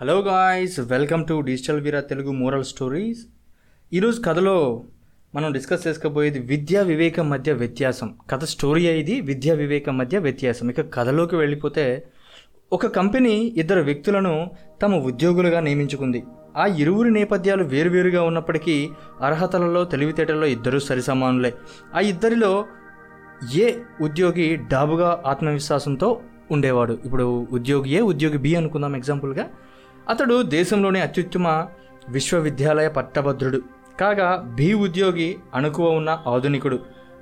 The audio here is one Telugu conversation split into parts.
Hello guys welcome to digital Veera Telugu moral stories ఈరోజు కథలో మనం డిస్కస్ చేసుకోబోయేది విద్యా వివేకం మధ్య వ్యత్యాసం. కథ స్టోరీ ఇది విద్యా వివేకం మధ్య వ్యత్యాసం. ఇక కథలోకి వెళ్ళిపోతే ఒక కంపెనీ ఇద్దరు వ్యక్తులను తమ ఉద్యోగులుగా నియమించుకుంది. ఆ ఇరువురి నేపథ్యాలు వేరువేరుగా ఉన్నప్పటికీ అర్హతలలో తెలివితేటల్లో ఇద్దరూ సరిసమానులే. ఆ ఇద్దరిలో ఏ ఉద్యోగి డాబుగా ఆత్మవిశ్వాసంతో ఉండేవాడు? ఇప్పుడు ఉద్యోగి ఏ ఉద్యోగి బి అనుకుందాం ఎగ్జాంపుల్గా అతడు దేశంలోని అత్యుత్తమ విశ్వవిద్యాలయ పట్టభద్రుడు. కాగా బి ఉద్యోగి అణుకువ ఉన్న ఆధునికుడు.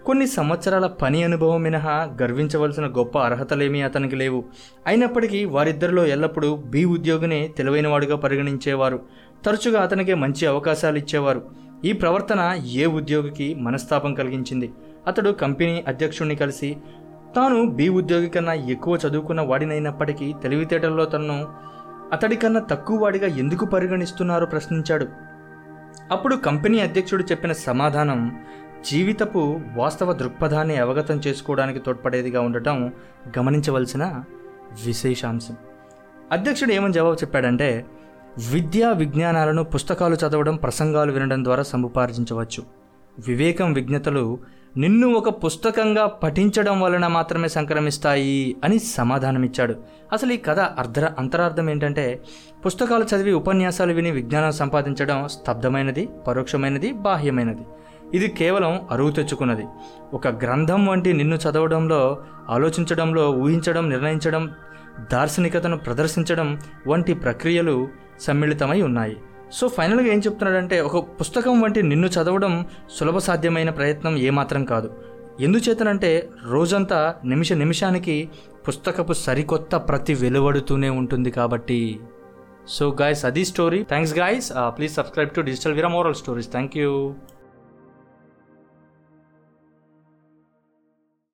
కొన్ని సంవత్సరాల పని అనుభవం మినహా గర్వించవలసిన గొప్ప అర్హతలేమీ అతనికి లేవు. అయినప్పటికీ వారిద్దరిలో ఎల్లప్పుడూ బి ఉద్యోగిని తెలివైనవాడుగా పరిగణించేవారు. తరచుగా అతనికి మంచి అవకాశాలు ఇచ్చేవారు. ఈ ప్రవర్తన ఏ ఉద్యోగికి మనస్తాపం కలిగించింది? అతడు కంపెనీ అధ్యక్షుడిని కలిసి తాను బి ఉద్యోగి కన్నా ఎక్కువ చదువుకున్న వాడినైనప్పటికీ తెలివితేటల్లో తనను అతడి కన్నా తక్కువ వాడిగా ఎందుకు పరిగణిస్తున్నారో ప్రశ్నించాడు. అప్పుడు కంపెనీ అధ్యక్షుడు చెప్పిన సమాధానం జీవితపు వాస్తవ దృక్పథాన్ని అవగతం చేసుకోవడానికి తోడ్పడేదిగా ఉండటం గమనించవలసిన విశేషాంశం. అధ్యక్షుడు ఏమని జవాబు చెప్పాడంటే విద్యా విజ్ఞానాలను పుస్తకాలు చదవడం ప్రసంగాలు వినడం ద్వారా సముపార్జించవచ్చు. వివేకం విజ్ఞతలు నిన్ను ఒక పుస్తకంగా పఠించడం వలన మాత్రమే సంక్రమిస్తాయి అని సమాధానమిచ్చాడు. అసలు ఈ కథ అర్ధ అంతరార్థం ఏంటంటే పుస్తకాలు చదివి ఉపన్యాసాలు విని విజ్ఞానం సంపాదించడం స్తబ్దమైనది పరోక్షమైనది బాహ్యమైనది. ఇది కేవలం అరువు తెచ్చుకున్నది. ఒక గ్రంథం వంటి నిన్ను చదవడంలో ఆలోచించడంలో ఊహించడం నిర్ణయించడం దార్శనికతను ప్రదర్శించడం వంటి ప్రక్రియలు సమ్మిళితమై ఉన్నాయి. సో ఫైనల్గా ఏం చెప్తున్నాడంటే ఒక పుస్తకం వంటి నిన్ను చదవడం సులభ సాధ్యమైన ప్రయత్నం ఏమాత్రం కాదు. ఎందుచేతనంటే రోజంతా నిమిష నిమిషానికి పుస్తకపు సరికొత్త ప్రతి వెలువడుతూనే ఉంటుంది కాబట్టి. సో గాయస్ అది story thanks guys please subscribe to digital Veera moral stories thank you